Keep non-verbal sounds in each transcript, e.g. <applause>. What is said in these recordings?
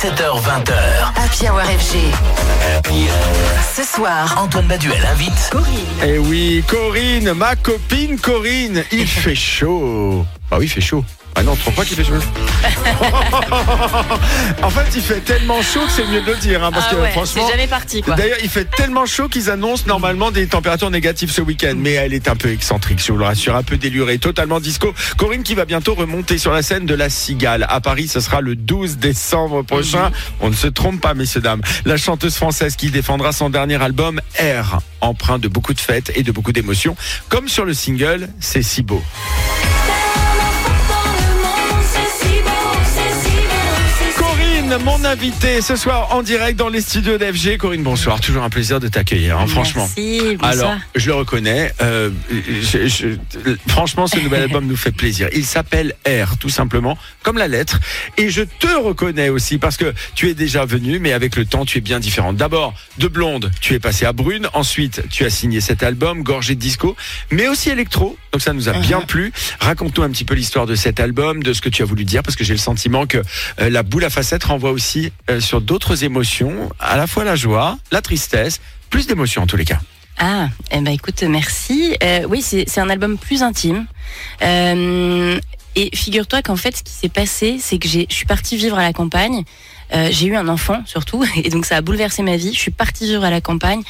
17h20h. Happy Hour FG. Ce soir, Antoine Baduel invite Corinne. Eh oui, Corinne, ma copine Corinne, il <laughs> fait chaud. Ah oui, il fait chaud. Ah non, trop pas qu'il fait chaud. <laughs> en fait, il fait tellement chaud que c'est mieux de le dire, hein, parce ah que ouais, franchement. c'est jamais parti quoi. D'ailleurs, il fait tellement chaud qu'ils annoncent normalement des températures négatives ce week-end. Mais elle est un peu excentrique, je vous le rassure, un peu délurée, totalement disco. Corinne qui va bientôt remonter sur la scène de la Cigale. À Paris, ce sera le 12 décembre prochain. On ne se trompe pas, messieurs, dames. La chanteuse française qui défendra son dernier album, R, empreint de beaucoup de fêtes et de beaucoup d'émotions. Comme sur le single, c'est si beau. Corinne, mon invitée ce soir en direct dans les studios d'FG. Corinne, bonsoir. Toujours un plaisir de t'accueillir, hein, franchement. Merci, bonsoir. Alors, je le reconnais. euh, je- je- franchement, ce nouvel album nous fait plaisir. Il s'appelle R, tout simplement, comme la lettre. Et je te reconnais aussi parce que tu es déjà venue, mais avec le temps, tu es bien différente. D'abord, de blonde, tu es passée à brune. Ensuite, tu as signé cet album, gorgé de disco, mais aussi électro. Donc ça nous a bien plu. Raconte-nous un petit peu l'histoire de cet album, de ce que tu as voulu dire, parce que j'ai le sentiment que euh, la boule à facettes renvoie aussi euh, sur d'autres émotions, à la fois la joie, la tristesse, plus d'émotions en tous les cas. Ah, eh ben écoute, merci. Euh, oui, c'est un album plus intime. Euh, et figure-toi qu'en fait, ce qui s'est passé, c'est que je suis partie vivre à la campagne. J'ai eu un enfant surtout, <laughs> et donc ça a bouleversé ma vie. Je suis partie vivre à la campagne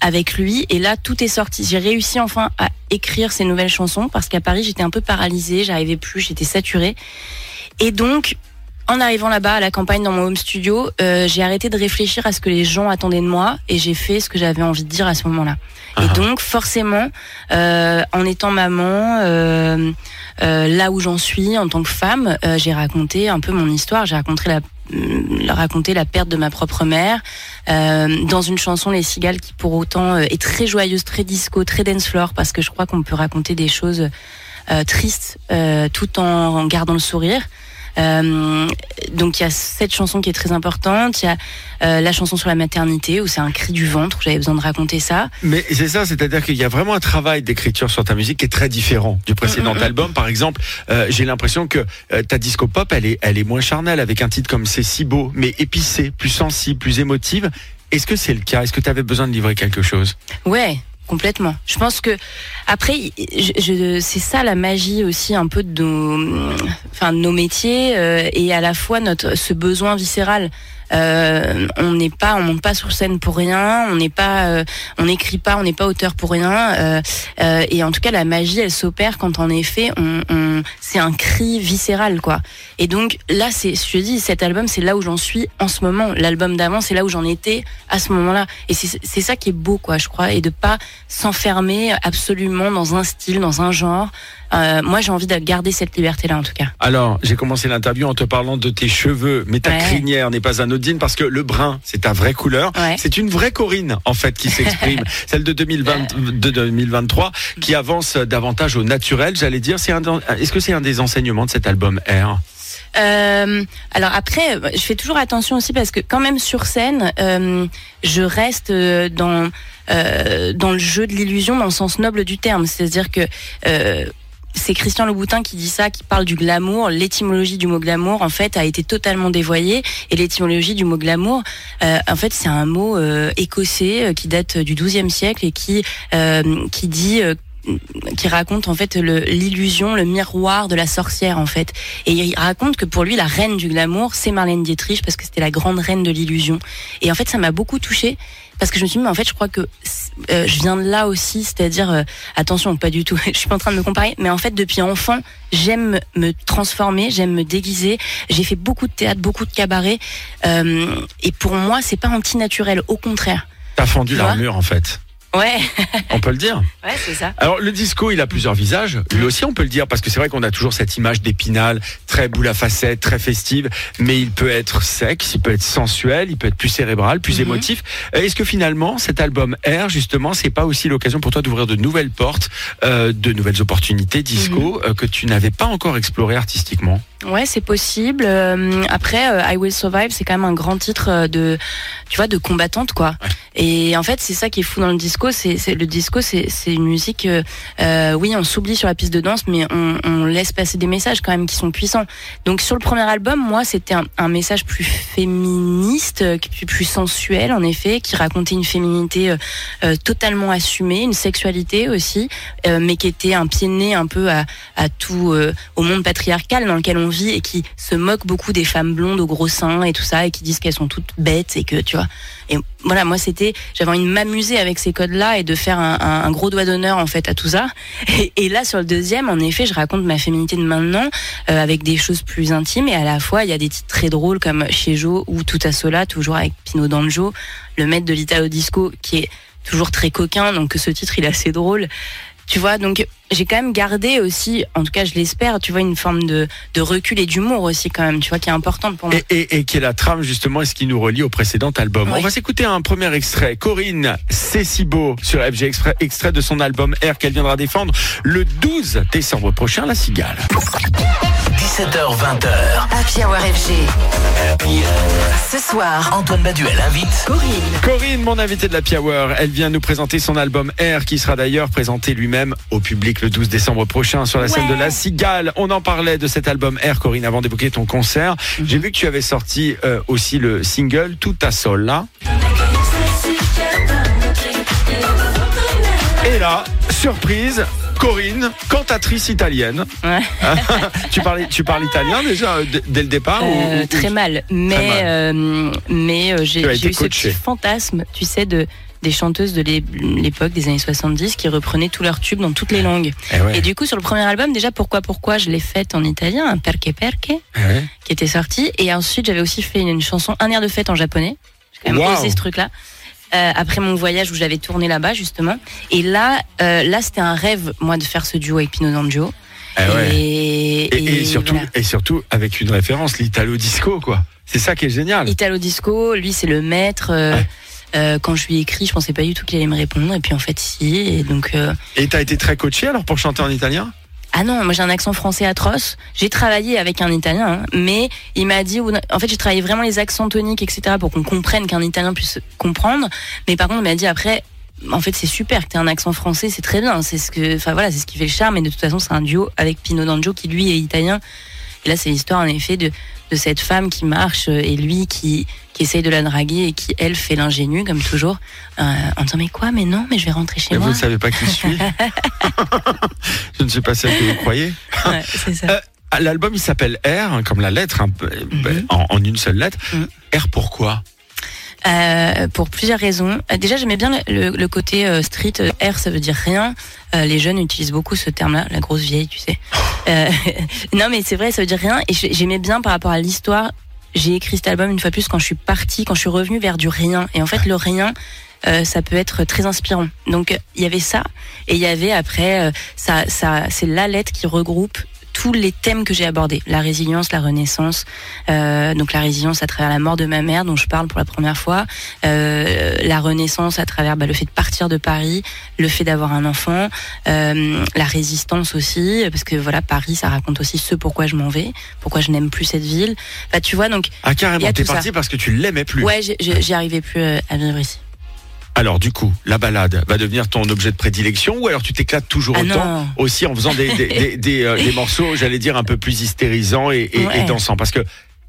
avec lui, et là tout est sorti. J'ai réussi enfin à écrire ces nouvelles chansons parce qu'à Paris j'étais un peu paralysée, j'arrivais plus, j'étais saturée. Et donc, en arrivant là-bas à la campagne dans mon home studio, euh, j'ai arrêté de réfléchir à ce que les gens attendaient de moi et j'ai fait ce que j'avais envie de dire à ce moment-là. Ah. Et donc, forcément, euh, en étant maman, euh, là où j'en suis en tant que femme, j'ai raconté un peu mon histoire. J'ai raconté la raconté la perte de ma propre mère euh, dans une chanson Les Cigales qui pour autant est très joyeuse, très disco, très dance floor parce que je crois qu'on peut raconter des choses euh, tristes euh, tout en, en gardant le sourire. Euh, donc il y a cette chanson qui est très importante, il y a euh, la chanson sur la maternité où c'est un cri du ventre, où j'avais besoin de raconter ça. Mais c'est ça, c'est-à-dire qu'il y a vraiment un travail d'écriture sur ta musique qui est très différent du précédent Mm, mm, mm. album. Par exemple, euh, j'ai l'impression que ta disco pop, elle est, elle est moins charnelle avec un titre comme C'est si beau, mais épicé, plus sensible, plus émotive. Est-ce que c'est le cas? Est-ce que tu avais besoin de livrer quelque chose? Ouais, Je pense que après, c'est ça la magie aussi un peu de nos, métiers euh, et à la fois ce besoin viscéral. Euh, on n'est pas, on monte pas sur scène pour rien, on n'est pas, euh, on n'écrit pas, on n'est pas auteur pour rien. euh, euh, et en tout cas, la magie, elle s'opère quand en effet, on, on- c'est un cri viscéral, quoi. Et donc là, c'est, je dis, cet album, c'est là où j'en suis en ce moment. L'album d'avant, c'est là où j'en étais à ce moment-là. Et c'est ça qui est beau, quoi, je crois, et de pas s'enfermer absolument dans un style, dans un genre. Euh, moi, j'ai envie de garder cette liberté-là, en tout cas. Alors, j'ai commencé l'interview en te parlant de tes cheveux, mais ta Ouais. crinière n'est pas anodine parce que le brun, c'est ta vraie couleur. Ouais. C'est une vraie Corinne, en fait, qui s'exprime. <laughs> Celle de 2020, de 2023, qui avance davantage au naturel, j'allais dire. C'est un, est-ce que c'est un des enseignements de cet album R? Euh, alors après, je fais toujours attention aussi parce que quand même sur scène, euh, je reste euh, dans euh, dans le jeu de l'illusion dans le sens noble du terme. C'est-à-dire que euh, c'est Christian Louboutin qui dit ça, qui parle du glamour. L'étymologie du mot glamour, en fait, a été totalement dévoyée. Et l'étymologie du mot glamour, euh, en fait, c'est un mot euh, écossais euh, qui date du XIIe siècle et qui euh, qui dit euh, qui raconte en fait le- l'illusion, le miroir de la sorcière en fait. Et il raconte que pour lui la reine du glamour c'est Marlène Dietrich parce que c'était la grande reine de l'illusion. Et en fait ça m'a beaucoup touchée parce que je me suis dit mais en fait je crois que euh, je viens de là aussi, c'est-à-dire euh, attention pas du tout, <laughs> je suis pas en train de me comparer, mais en fait depuis enfant j'aime me, me transformer, j'aime me déguiser. J'ai fait beaucoup de théâtre, beaucoup de cabaret, euh, et pour moi c'est pas anti-naturel, au contraire. T'as fendu l'armure, en fait. Ouais, On peut le dire. ouais c'est ça. Alors le disco, il a plusieurs visages. Lui aussi, on peut le dire parce que c'est vrai qu'on a toujours cette image d'épinal, très boule à facettes, très festive, mais il peut être sec, il peut être sensuel, il peut être plus cérébral, plus Mhm. émotif. Est-ce que finalement, cet album R, justement, c'est pas aussi l'occasion pour toi d'ouvrir de nouvelles portes, euh, de nouvelles opportunités disco euh, que tu n'avais pas encore explorées artistiquement? Ouais, c'est possible. Euh, après, euh, I Will Survive, c'est quand même un grand titre de, tu vois, de combattante, quoi. Et en fait, c'est ça qui est fou dans le disco, c'est le disco, c'est une musique. Euh, euh, oui, on s'oublie sur la piste de danse, mais on, laisse passer des messages quand même qui sont puissants. Donc sur le premier album, moi, c'était un, message plus féministe, plus, plus sensuel en effet, qui racontait une féminité euh, totalement assumée, une sexualité aussi, mais qui était un pied de nez un peu à, à tout au monde patriarcal dans lequel on vit et qui se moque beaucoup des femmes blondes aux gros seins et tout ça et qui disent qu'elles sont toutes bêtes et que tu vois. Et voilà, moi c'était, j'avais envie de m'amuser avec ces codes-là et de faire un, gros doigt d'honneur en fait à tout ça. Et, et, là sur le deuxième, en effet, je raconte ma féminité de maintenant euh, avec des choses plus intimes et à la fois il y a des titres très drôles comme Chez Joe ou Tout à Sola, toujours avec Pino Danjo, le maître de l'Italo Disco qui est toujours très coquin, donc ce titre il est assez drôle. Tu vois, donc j'ai quand même gardé aussi, en tout cas je l'espère, tu vois, une forme de, de recul et d'humour aussi quand même, tu vois, qui est importante pour moi. Et, et, qui est la trame justement et ce qui nous relie au précédent album. On va s'écouter un premier extrait. Corinne, c'est si beau sur FG extrait, extrait de son album R qu'elle viendra défendre le 12 décembre prochain, La Cigale. 17h-20h. Happy Hour FG. Ce soir, Antoine Baduel invite Corinne. Corinne, mon invité de la Hour, elle vient nous présenter son album R qui sera d'ailleurs présenté lui-même au public le 12 décembre prochain sur la scène de La Cigale. On en parlait de cet album R, Corinne, avant d'évoquer ton concert. Mhm. J'ai vu que tu avais sorti euh, aussi le single Tout à Sol là. Et là, surprise, Corinne, cantatrice italienne. <laughs> tu parles, tu parles italien déjà euh, dès le départ euh, Très mal, mais mais j'ai eu ce petit fantasme, tu sais, de des chanteuses de l'époque des années 70 qui reprenaient tous leurs tubes dans toutes les langues. Eh et, du coup, sur le premier album, déjà, Pourquoi Pourquoi, je l'ai faite en italien, un Perche Perche, eh qui était sorti. Et ensuite, j'avais aussi fait une, chanson, un air de fête en japonais. J'ai quand même osé ce truc-là. Euh, après mon voyage où j'avais tourné là-bas justement. Et là, euh, là c'était un rêve moi de faire ce duo avec Pino D'Angio. Eh et, surtout, et surtout avec une référence, l'Italo Disco quoi. C'est ça qui est génial. Italo Disco, lui c'est le maître. Euh, euh, quand je lui ai écrit, je pensais pas du tout qu'il allait me répondre. Et puis en fait, si. Et donc. Euh... Et t'as été très coaché alors pour chanter en italien? Ah non, moi j'ai un accent français atroce. J'ai travaillé avec un italien, hein, mais il m'a dit, en fait j'ai travaillé vraiment les accents toniques, etc. pour qu'on comprenne qu'un italien puisse comprendre. Mais par contre, il m'a dit après, en fait c'est super que tu aies un accent français, c'est très bien. C'est ce que, enfin voilà, c'est ce qui fait le charme. Et de toute façon, c'est un duo avec Pino D'Angio qui lui est italien. Et là, c'est l'histoire en effet de, de cette femme qui marche et lui qui, qui essaye de la draguer et qui, elle, fait l'ingénue, comme toujours, euh, en disant Mais quoi Mais non, mais je vais rentrer chez moi. Vous ne savez pas qui je suis <laughs> Je ne suis pas celle que vous croyez. <laughs> Ouais, c'est ça. Euh, l'album, il s'appelle R, comme la lettre, mhm. en, une seule lettre. Mhm. R pourquoi euh, pour plusieurs raisons. Euh, déjà, j'aimais bien le, le côté euh, street. R, ça veut dire rien. Les jeunes utilisent beaucoup ce terme-là, la grosse vieille, tu sais. <laughs> non, mais c'est vrai, ça veut dire rien. Et j'aimais bien par rapport à l'histoire. J'ai écrit cet album une fois plus quand je suis partie, quand je suis revenue vers du rien. Et en fait, le rien, euh, ça peut être très inspirant. Donc il y avait ça et il y avait après ça, ça c'est la lettre qui regroupe tous les thèmes que j'ai abordés. La résilience, la renaissance, euh, donc la résilience à travers la mort de ma mère dont je parle pour la première fois, euh, la renaissance à travers bah, le fait de partir de Paris, le fait d'avoir un enfant, euh, la résistance aussi, parce que voilà, Paris, ça raconte aussi ce pourquoi je m'en vais, pourquoi je n'aime plus cette ville. Bah, tu vois, donc... Ah carrément, t'es parti parce que tu l'aimais plus. Ouais, j'y arrivais plus euh, à vivre ici. Alors du coup, la balade va devenir ton objet de prédilection ou alors tu t'éclates toujours ah autant aussi en faisant des, des, des, <laughs> euh, morceaux, j'allais dire, un peu plus hystérisants et, et, dansants Parce que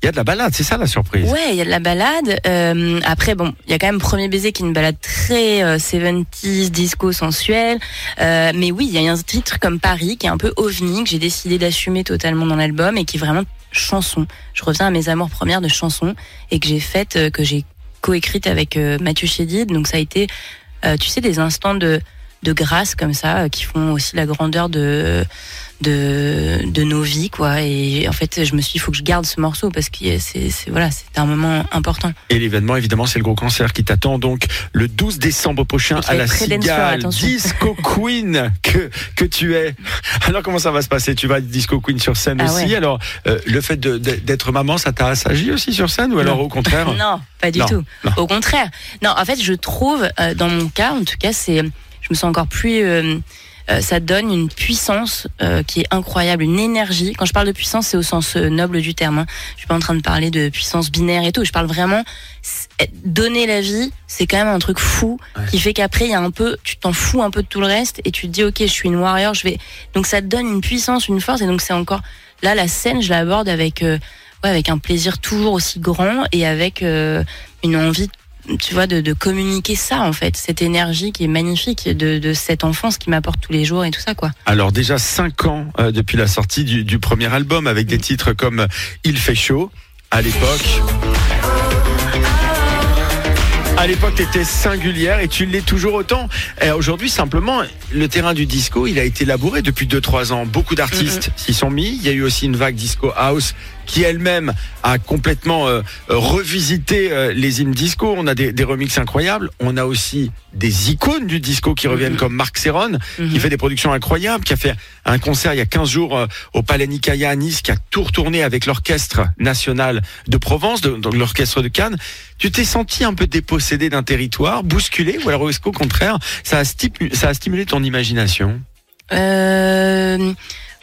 il y a de la balade, c'est ça la surprise. Ouais, il y a de la balade. Euh, après, bon, il y a quand même Premier baiser qui est une balade très 70s, euh, disco, sensuelle. mais oui, il y a un titre comme Paris qui est un peu ovni, que j'ai décidé d'assumer totalement dans l'album et qui est vraiment chanson. Je reviens à mes amours premières de chansons et que j'ai fait, que j'ai coécrite avec euh, Mathieu Chédid. Donc ça a été, euh, tu sais, des instants de, de grâce comme ça euh, qui font aussi la grandeur de de, de nos vies quoi. Et en fait je me suis dit il faut que je garde ce morceau parce que c'est voilà c'est un moment important. Et l'événement évidemment c'est le gros concert qui t'attend donc le 12 décembre prochain à la Cigale. Disco <laughs> Queen que que tu es. Alors comment ça va se passer? Tu vas Disco Queen sur scène ah aussi? alors euh, le fait d'être maman ça t'a assagi aussi sur scène ou alors au contraire? <laughs> Non pas du tout. Au contraire. Non en fait je trouve euh, dans mon cas en tout cas c'est je me sens encore plus euh, euh, ça donne une puissance euh, qui est incroyable, une énergie. Quand je parle de puissance, c'est au sens euh, noble du terme. Hein. Je suis pas en train de parler de puissance binaire et tout. Je parle vraiment donner la vie. C'est quand même un truc fou qui fait qu'après il y a un peu, tu t'en fous un peu de tout le reste et tu te dis ok, je suis une warrior, je vais. Donc ça te donne une puissance, une force et donc c'est encore là la scène, je l'aborde avec ouais, avec un plaisir toujours aussi grand et avec une envie tu vois, de, communiquer ça en fait, cette énergie qui est magnifique de, cette enfance qui m'apporte tous les jours et tout ça quoi. Alors déjà cinq ans euh, depuis la sortie du, premier album avec des titres comme Il fait chaud à l'époque. À l'époque, tu étais singulière et tu l'es toujours autant. Aujourd'hui, simplement, le terrain du disco, il a été labouré depuis 2-3 ans. Beaucoup d'artistes s'y sont mis. Il y a eu aussi une vague disco house qui elle-même a complètement euh, revisité euh, les hymnes disco. On a des, des remixes incroyables. On a aussi des icônes du disco qui reviennent, mhm. comme Marc Serron, qui mhm. fait des productions incroyables, qui a fait un concert il y a 15 jours euh, au Palais Nicaïa à Nice, qui a tout retourné avec l'Orchestre National de Provence, donc l'Orchestre de Cannes. Tu t'es senti un peu dépossédé d'un territoire, bousculé, ou alors est-ce qu'au contraire, ça a, ça a stimulé ton imagination? Euh...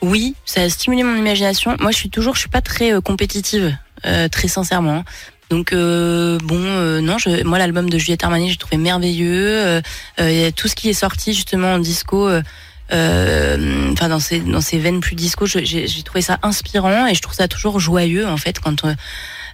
Oui, ça a stimulé mon imagination. Moi, je suis toujours, je suis pas très euh, compétitive, euh, très sincèrement. Donc euh, bon, non, je, moi l'album de Juliette Armanet, j'ai trouvé merveilleux. tout ce qui est sorti justement en disco, enfin dans ces dans ces veines plus disco, j'ai trouvé ça inspirant et je trouve ça toujours joyeux en fait quand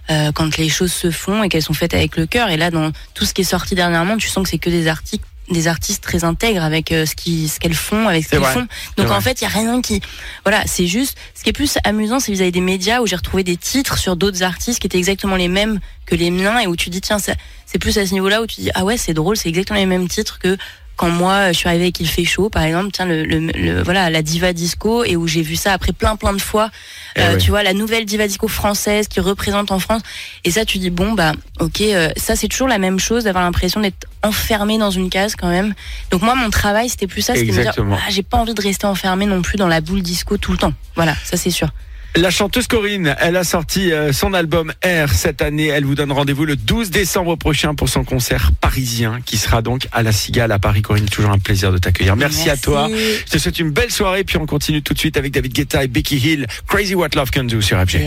quand les choses se font et qu'elles sont faites avec le cœur. Et là, dans tout ce qui est sorti dernièrement, tu sens que c'est que des articles des artistes très intègres avec euh, ce qui ce qu'elles font avec ce qu'ils font. Donc en fait il y a rien qui voilà c'est juste ce qui est plus amusant c'est vis-à-vis des médias où j'ai retrouvé des titres sur d'autres artistes qui étaient exactement les mêmes que les miens et où tu dis tiens c'est plus à ce niveau là où tu dis ah ouais c'est drôle c'est exactement les mêmes titres que quand moi je suis arrivée et qu'il fait chaud par exemple tiens le, le, voilà la diva disco et où j'ai vu ça après plein plein de fois. Eh euh, tu vois la nouvelle diva disco française qui représente en France. Et ça tu dis bon bah ok euh, ça c'est toujours la même chose d'avoir l'impression d'être enfermé dans une case quand même. Donc moi mon travail c'était plus ça c'était de dire ah, j'ai pas envie de rester enfermé non plus dans la boule disco tout le temps. Voilà ça c'est sûr la chanteuse Corinne, elle a sorti euh, son album R cette année. Elle vous donne rendez-vous le 12 décembre prochain pour son concert parisien qui sera donc à la Cigale à Paris. Corinne, toujours un plaisir de t'accueillir. Merci, à toi. Je te souhaite une belle soirée puis on continue tout de suite avec David Guetta et Becky Hill. Crazy What Love Can Do sur FG.